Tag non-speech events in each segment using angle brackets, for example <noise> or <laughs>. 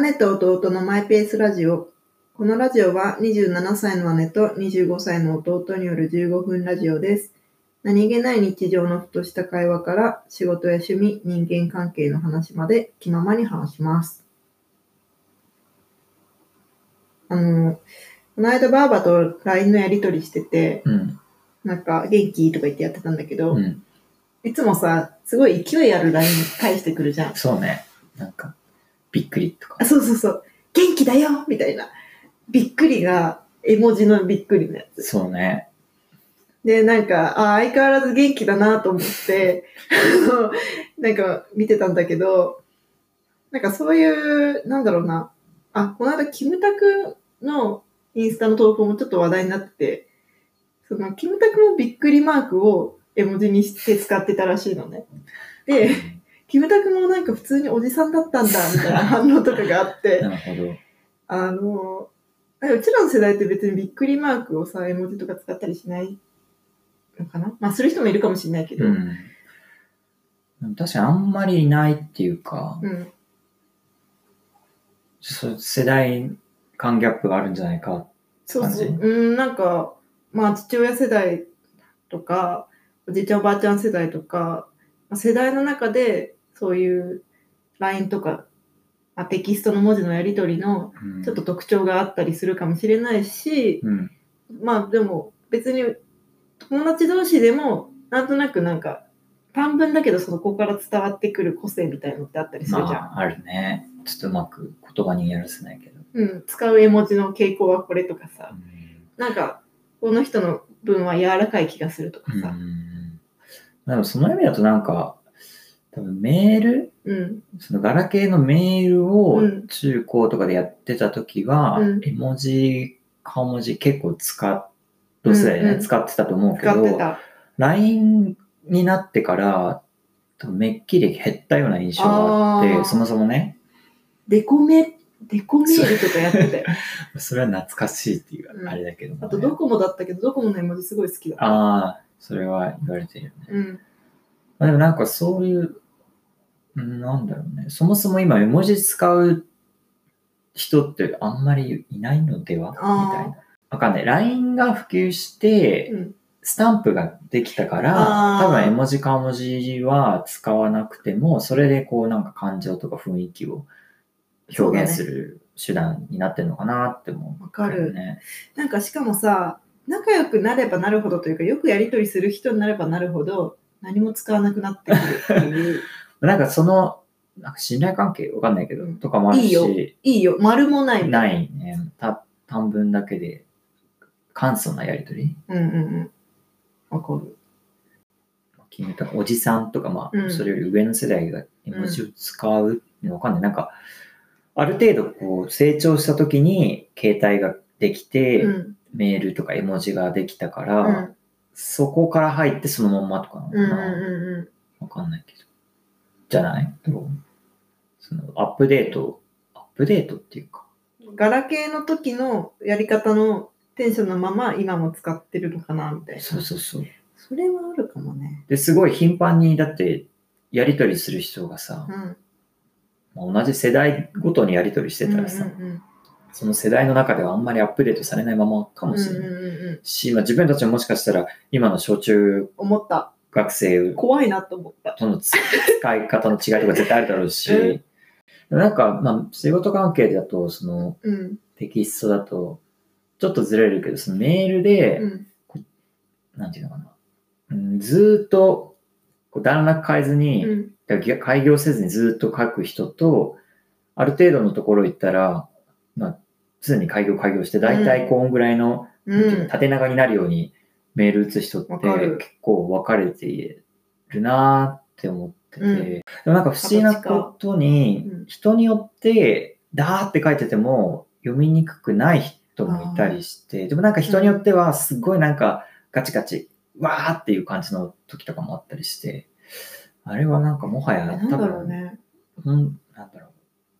姉と弟のマイペースラジオ。このラジオは27歳の姉と25歳の弟による15分ラジオです。何気ない日常のふとした会話から仕事や趣味、人間関係の話まで気ままに話します。あの、この間バーバと LINE のやりとりしてて、うん。なんか元気とか言ってやってたんだけど、うん。いつもさ、すごい勢いある LINE 返してくるじゃん。そうね。なんか、びっくりとか。あ、そうそうそう。元気だよみたいな。びっくりが、絵文字のびっくりのやつ。そうね。で、なんか、あ相変わらず元気だなと思って、<laughs> なんか見てたんだけど、なんかそういう、なんだろうな。あ、この間、キムタクのインスタの投稿もちょっと話題になってて、その、キムタクもびっくりマークを絵文字にして使ってたらしいのね。で、キムタクもなんか普通におじさんだったんだ、みたいな反応とかがあって、<laughs> なるほど。あの、うちらの世代って別にびっくりマークをさ、絵文字とか使ったりしないのかな？まあ、する人もいるかもしれないけど。うん。確かにあんまりいないっていうか、うん。世代間ギャップがあるんじゃないか。そうそう。感うん、なんか、まあ、父親世代とか、おじいちゃんおばあちゃん世代とか、まあ世代の中で、そういう LINE とか、まあ、テキストの文字のやり取りのうんちょっと特徴があったりするかもしれないし、うん。まあでも別に友達同士でもなんとなくなんか短文だけどそこから伝わってくる個性みたいのってあったりするじゃん。まあ、あるね。ちょっとうまく言葉にやらせないけど。うん、使う絵文字の傾向はこれとかさ、うんなんかこの人の文は柔らかい気がするとかうさ。ん。でもその意味だとなんか、多分メール？うん、そのガラケーのメールをうん中高とかでやってた時は、うん絵文字、顔文字結構使っ、同世代ね、うんうん使ってたと思うけど。LINE になってから、多分めっきり減ったような印象があって、そもそもね、デコメ、デコメールとかやってたよ。<laughs> それは懐かしいっていううんあれだけどもね、あとドコモだったけど、ドコモの絵文字すごい好きだった。ああ、それは言われてるよね。うん。まあ、でもなんかそういう、うんなんだろうね。そもそも今絵文字使う人ってあんまりいないのでは？みたいな。わかんない。LINE が普及して、うん。スタンプができたから、多分絵文字顔文字は使わなくても、それでこうなんか感情とか雰囲気を表現する手段になってるのかなって思う、わかるね。なんかしかもさ、仲良くなればなるほどというか、よくやりとりする人になればなるほど、何も使わなくなってくるっていう。なんかその、なんか信頼関係わかんないけど、うんとかもあるし、いいよいいよ、丸もないみたないね。た短文だけで簡素なやりとり。うんうんうん。わかる。決めたおじさんとか、まあ、うんそれより上の世代が絵文字を使うのわかんない。なんか、ある程度こう成長した時に携帯ができて、うん。メールとか絵文字ができたから、うんそこから入ってそのまんまとかなのかうんうんな、うわかんないけど。じゃない？そのアップデート、アップデートっていうか。ん。ガラケーの時のやり方のテンションのまま今も使ってるのかなみたいな。そうそうそう。それはあるかもね。で、すごい頻繁に、だって、やりとりする人がさう、ん。まあ同じ世代ごとにやりとりしてたらさ、うんうんその世代の中ではあんまりアップデートされないままかうん、もしれない。うんうんうんうん。し、まあ、自分たちももしかしたら今の小中思った。学生怖いなと思った。とのつ使い方の違いとか絶対あるだろうし、うんなんか、まあ、仕事関係だと、そのうん。テキストだと、ちょっとずれるけど、そのメールで、うん。なんていうのかな、うん、ずーっとこう段落変えずに、うん。開業せずにずっと書く人と、ある程度のところ行ったら、まあ、常に開業開業して、だいたいこんぐらいの、うん。縦長になるようにメール打つ人って結構分かれているなーって思ってて、うん。でもなんか不思議なことに、う。ん。人によって、ダーって書いてても読みにくくない人もいたりして、でもなんか人によってはすごいなんかガチガチ、わーっていう感じの時とかもあったりして、あれはなんかもはやなんだろうね。うん、なんだろう。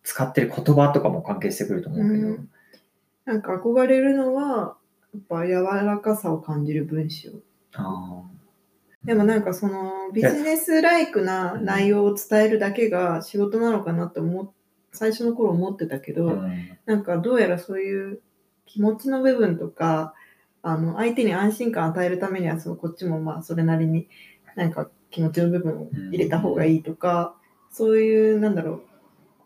使ってる言葉とかも関係してくると思うけど。うん。なんか憧れるのは、やっぱ柔らかさを感じる文章。あでもなんかそのビジネスライクな内容を伝えるだけが仕事なのかなって思っ最初の頃思ってたけど、うんなんかどうやらそういう気持ちの部分とか、あの、相手に安心感与えるためには、そのこっちもまあそれなりになんか気持ちの部分を入れた方がいいとか、そういう、なんだろう、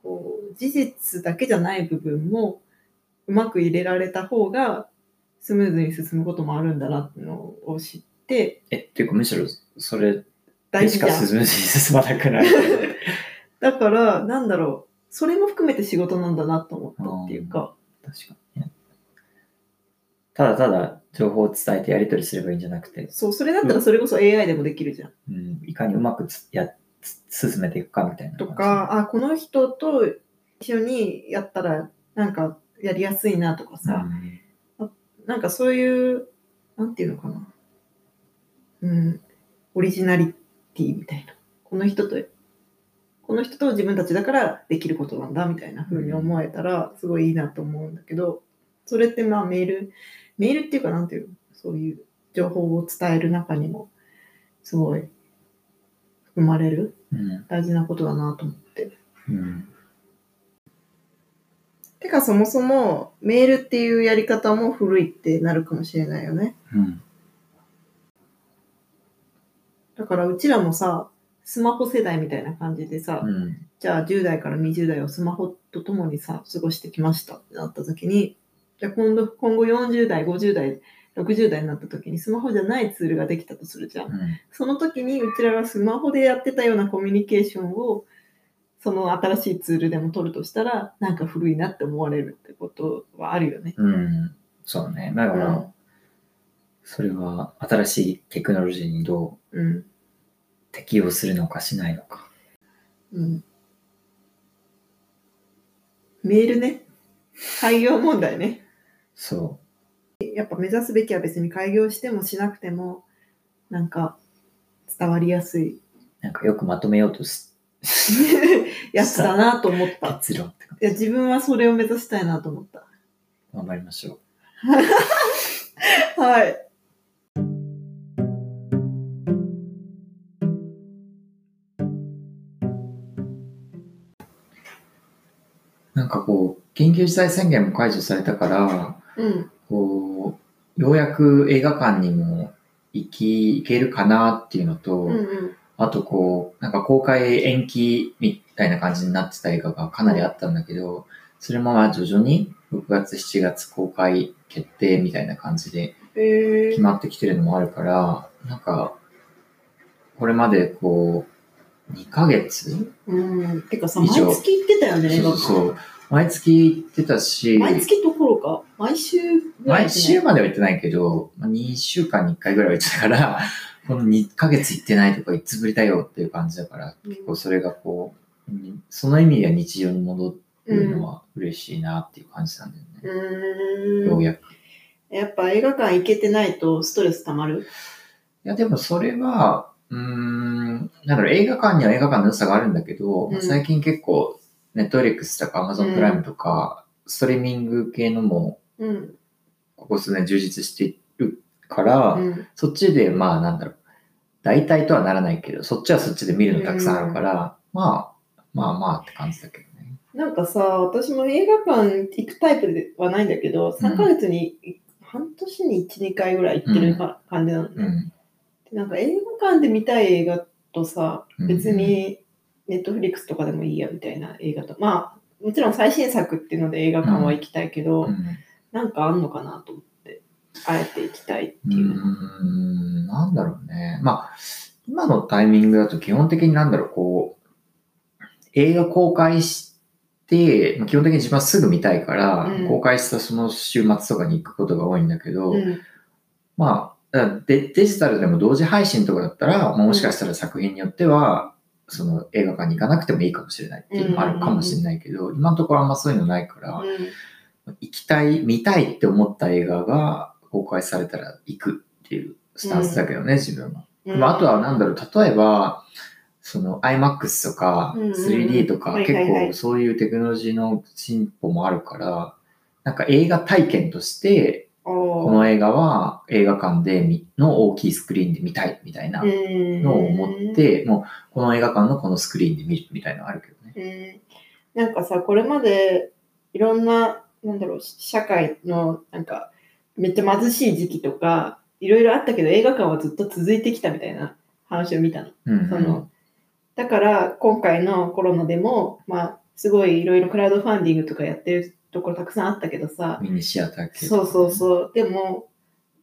こう、事実だけじゃない部分もうまく入れられた方がスムーズに進むこともあるんだなっていうのを知って、え、っていうかむしろそれ大事じゃん。でしか進まなくない？<laughs> だから、なんだろう、それも含めて仕事なんだなと思ったっていうか、確かにね。ただただ情報を伝えてやり取りすればいいんじゃなくて、そう、それだったらそれこそ AI でもできるじゃん。うん、いかにうまくつやつ進めていくかみたいな。と。か、あ、この人と一緒にやったら、なんかやりやすいなとかうさ、んなんかそういう、なんていうのかな。うん、オリジナリティみたいな。この人と、この人と自分たちだからできることなんだみたいな風に思えたら、すごいいいなと思うんだけど、それってまあメール、メールっていうかなんていうの、そういう情報を伝える中にも、すごい含まれるうん大事なことだなと思って。うんてかそもそもメールっていうやり方も古いってなるかもしれないよね。うんだからうちらもさ、スマホ世代みたいな感じでさ、うんじゃあ10代から20代をスマホとともにさ、過ごしてきましたってなった時に、じゃあ今度、今後40代、50代、60代になった時にスマホじゃないツールができたとするじゃん。うんその時にうちらがスマホでやってたようなコミュニケーションを、その新しいツールでも取るとしたら、なんか古いなって思われるってことはあるよね。うん、そうね。だから、うんそれは新しいテクノロジーにどううん。適用するのかしないのか。うん。メールね。開業問題ね。そやっぱ目指すべきは別に開業してもしなくても、なんか伝わりやすいう。なんかよくまとめようとし <laughs> やつだなと思った。結論って感いや、自分はそれを目指したいなと思った。じ。頑張りましょ <laughs> はい。う。なんかこう、緊急事態宣言も解除されたから、うん。こう、ようやく映画館にも行き、行けるかなっていうのと、うんうん。あとこう、なんか公開延期みたいな感じになってた映画がかなりあったんだけど、それもまあ徐々に6月、7月公開決定みたいな感じでえ決まってきてるのもあるから、なんか、これまでこう、2ヶ月ー、うん。てかさ、毎月行ってたよね、そうそう。毎月行ってたし、毎月どころか、毎週毎週までは行ってないけど、まあ、2週間に1回ぐらいは行ってたから、この2ヶ月行ってないとかいつぶりだよっていう感じだから、結構それがこう、うんその意味では日常に戻るのは嬉しいなっていう感じなんだよね。うーん。ようやく。いやっぱ映画館行けてないとストレス溜まる？や、でもそれは、うーん、だろう、映画館には映画館の良さがあるんだけど、うん最近結構、ネットフリックスとかアマゾンプライムとか、ストリーミング系のも、うん。ここ数年充実しているから、うん。そっちで、まあなんだろう、大体とはならないけど、そっちはそっちで見るのたくさんあるから、まあ、まあまあって感じだけどね。なんかさ、私も映画館行くタイプではないんだけど、3ヶ月に、半年に1、2回ぐらい行ってるか感じなのね。うん。でなんか映画館で見たい映画とさ、うん別にネットフリックスとかでもいいやみたいな映画と。まあ、もちろん最新作っていうので映画館は行きたいけど、うんなんかあんのかなと思って、あえて行きたいっていう。ん、なんだろうね。まあ、今のタイミングだと基本的になんだろう、こう、映画公開して、まあ基本的に自分はすぐ見たいから、うん公開したその週末とかに行くことが多いんだけど、うんまあ、デデジタルでも同時配信とかだったら、まあもしかしたら作品によっては、その映画館に行かなくてもいいかもしれないっていうのもあるかもしれないけど、今のところあんまそういうのないから、行きたい、見たいって思った映画が公開されたら行くっていうスタンスだけどね、自分は。うん。まあ、あとはなんだろう、例えば、その IMAX とかうんうん。3D とか結構そういうテクノロジーの進歩もあるから、なんか映画体験として、ここの映画は映画館で見の大きいスクリーンで見たいみたいなのを思って、もうこの映画館のこのスクリーンで見るみたいなのあるけどね。なんかさ、これまでいろんな、なんだろう、社会の、なんか、めっちゃ貧しい時期とか、いろいろあったけど映画館はずっと続いてきたみたいな話を見たの。うんその、だから今回のコロナでも、まあ、すごいいろいろクラウドファンディングとかやってるところたくさんあったけどさ、ミニシアター系そうそうう。そう、でも、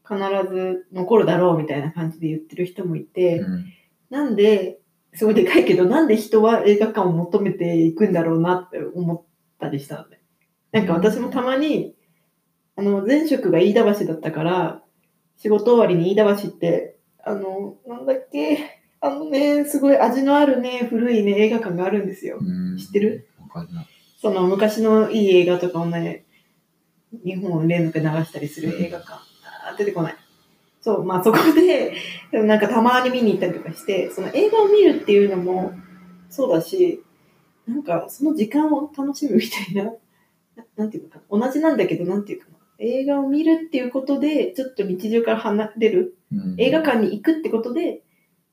必ず残るだろうみたいな感じで言ってる人もいて、うんなんで、すごいでかいけど、なんで人は映画館を求めていくんだろうなって思ったりしたのね。なんか私もたまに、あの、前職が飯田橋だったから、仕事終わりに飯田橋って、あの、なんだっけ、あのね、すごい味のあるね、古いね、映画館があるんですよ。うん知ってる？その昔のいい映画とかをね、日本連続流したりする映画館。あー出てこない。そう、まあそこで、でもなんかたまに見に行ったりとかして、その映画を見るっていうのもそうだし、なんかその時間を楽しむみたいな、ななんていうのかな。同じなんだけど、なんていうかな。映画を見るっていうことで、ちょっと日常から離れる。うん映画館に行くってことで、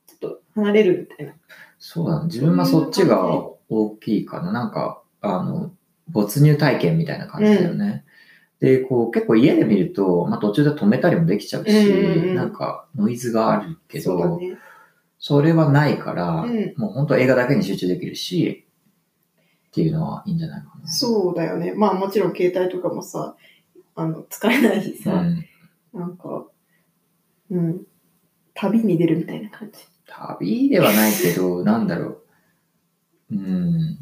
ちょっと離れるみたいな。そうだね。自分はそっちが大きいかな。なんか、あの、没入体験みたいな感じだよね。で、こう、結構家で見ると、まあ途中で止めたりもできちゃうし、うんうんうんなんかノイズがあるけど、そね。それはないから、うんもう本当映画だけに集中できるし、っていうのはいいんじゃないかな。そうだよね。まあもちろん携帯とかもさ、あの、使えないしさ、うん。なんか、うん、旅に出るみたいな感じ。旅ではないけど、<laughs> なんだろう。うん。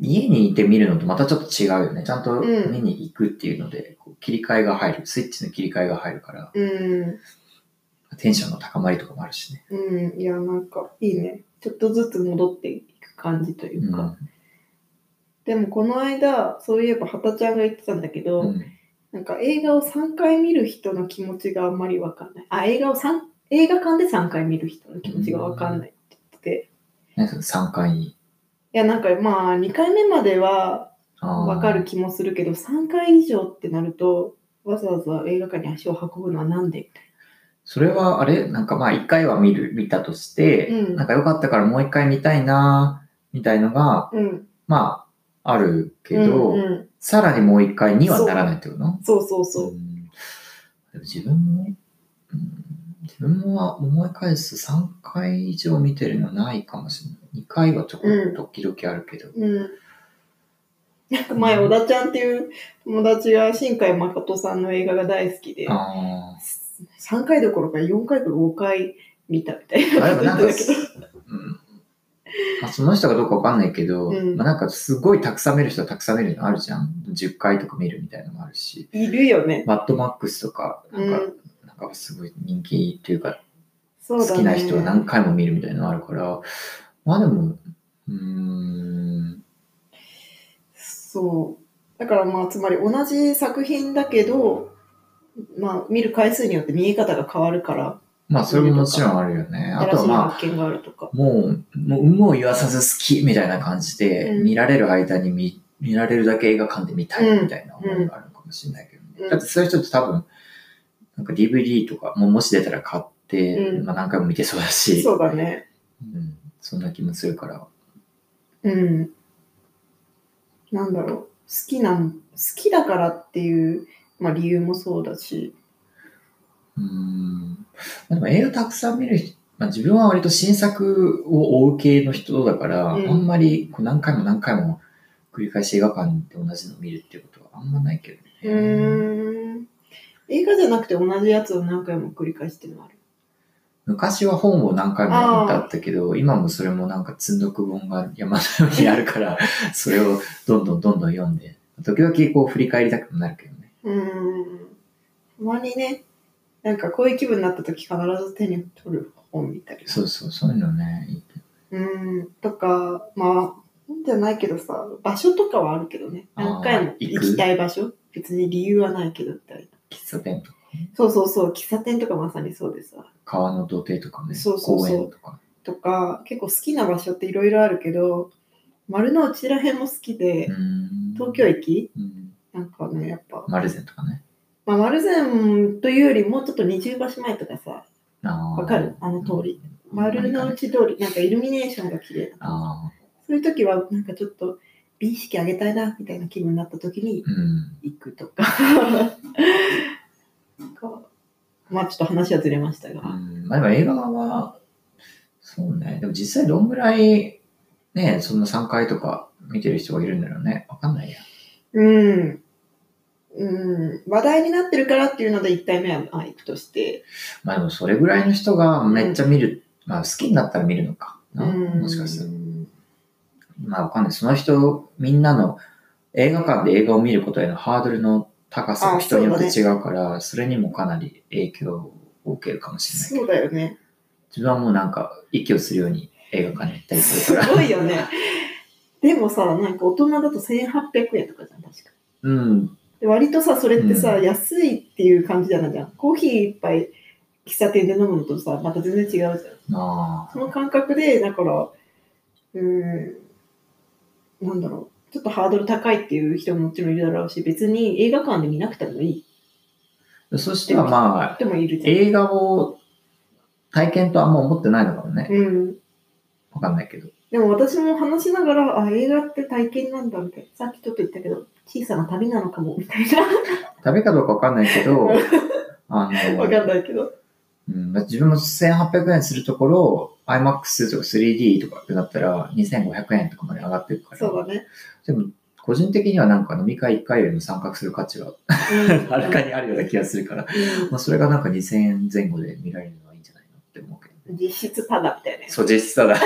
家にいて見るのとまたちょっと違うよね。ちゃんとうん見に行くっていうので、こう切り替えが入る。スイッチの切り替えが入るから、うん、テンションの高まりとかもあるしね。うん、いや、なんか、いいね。ちょっとずつ戻っていく感じといううか。ん。でもこの間、そういえば、畑ちゃんが言ってたんだけど、うんなんか映画を3回見る人の気持ちがあんまりわかんない。あ、映画を三映画館で3回見る人の気持ちがわかんないって言ってて。ね、その3回？に。いや、なんかまあ、2回目まではわかる気もするけど、3回以上ってなると、わざわざ映画館に足を運ぶのはなんでみたいそれはあれ？なんかまあ1回は見る、見たとして、うんなんか良かったからもう1回見たいなみたいのが、な。うん。まあ、あるけど、うんうんさらにもう1回にはならないってこと？そうそうそう。んでも自分も、うん、自分も思い返す3回以上見てるのないかもしれない。2回はちょこっと時々あるけど。うん。なんか前、小田ちゃんっていう友達が新海誠さんの映画が大好きで、あ3回どころか4回か5回見たみたいなけど。うんまあ、その人がどうかわかんないけど、うんまあ、なんかすごいたくさん見る人はたくさん見るのあるじゃん。10回とか見るみたいなのもあるし。いるよね。マッドマックスとか、なんか、うんなんかすごい人気っていうか、そうだね。好きな人は何回も見るみたいなのあるから、まあでも、うーん、そう。だからまあ、つまり同じ作品だけど、まあ、見る回数によって見え方が変わるから、まあそれももちろんあるよね。あとはまあ。もう、もう、有無を言わさず好きみたいな感じで、うん見られる間に見、見られるだけ映画館で見たいみたいな思いがあるかもしれないけどね。うんだってそういう人って多分、なんか DVD とか、もうもし出たら買って、うんまあ何回も見てそうだし、そうだね。うん、そんな気もするから。うん。なんだろう。好きな、好きだからっていう、まあ理由もそうだし。うーん。でも映画たくさん見る人、まあ、自分は割と新作を追う系の人だから、うんあんまりこう何回も何回も繰り返し映画館で同じのを見るっていうことはあんまないけどね。うーん。映画じゃなくて同じやつを何回も繰り返してるのある？昔は本を何回も読んだったけど、今もそれもなんか積読本が山のようにあるから、<laughs> それをどんどんどんどん読んで、時々こう振り返りたくなるけどね。うーん。たまにね、なんかこういう気分になった時必ず手に取る本見たり。そうそう、そういうのね、うーん。とか、まあ、本じゃないけどさ、場所とかはあるけどね。何回も行きたい場所別に理由はないけどみたいな。喫茶店とか、そうそうそう、喫茶店とかまさにそうでさ。川の土手とかね、そうそうそう公園とか。とか、結構好きな場所っていろいろあるけど、丸の内ら辺も好きで、東京駅？うんなんかね、やっぱ、マルゼンとかね。まあ、丸善というよりもうちょっと二重橋前とかさ、わわかる？あの通り。丸の内通り、なんかイルミネーションが綺麗な。あそういう時は、なんかちょっと美意識上げたいな、みたいな気分になった時にうん。行くとか。か <laughs> まあちょっと話はずれましたが。うん、まあでも映画は、そうね。でも実際どんぐらい、ね、そんな3回とか見てる人がいるんだろうね。わかんないや。うん。うん。話題になってるからっていうので1回目はあ行くとして。まあでもそれぐらいの人がめっちゃ見る、まあ好きになったら見るのかな。うんもしかしたら。まあわかんない。その人、みんなの映画館で映画を見ることへのハードルの高さが人によって違うから、それにもかなり影響を受けるかもしれない。そうだよね。自分はもうなんか息をするように映画館に行ったりすするから。ごいよね。でもさ、なんか大人だと1800円とかじゃん、確か。うん。で割とさ、それってさ、うん安いっていう感じじゃないじゃん。コーヒー一杯喫茶店で飲むのとさ、また全然違うじゃん。その感覚で、だから、うーん、なんだろう。ちょっとハードル高いっていう人ももちろんいるだろうし、別に映画館で見なくてもいいそしてはまあ。映画を体験とあんま思ってないのかもね。うん。わかんないけど。でも私も話しながら、あ、映画って体験なんだみたいな。さっきちょっと言ったけど、小さな旅なのかも、みたい <laughs> 旅かどうかわかんないけど、<laughs> あな。の、わかんないけど。うん、自分も1800円するところ、IMAX とか 3D とかってなったら2500円とかまで上がってるから。そうだね。でも、個人的にはなんか飲み会1回よりも参画する価値がうん <laughs> はるかにあるような気がするから、うんまあ、それがなんか2000円前後で見られるのはいいんじゃないのって思うけどね。実質ただみたいな。そう、実質ただ。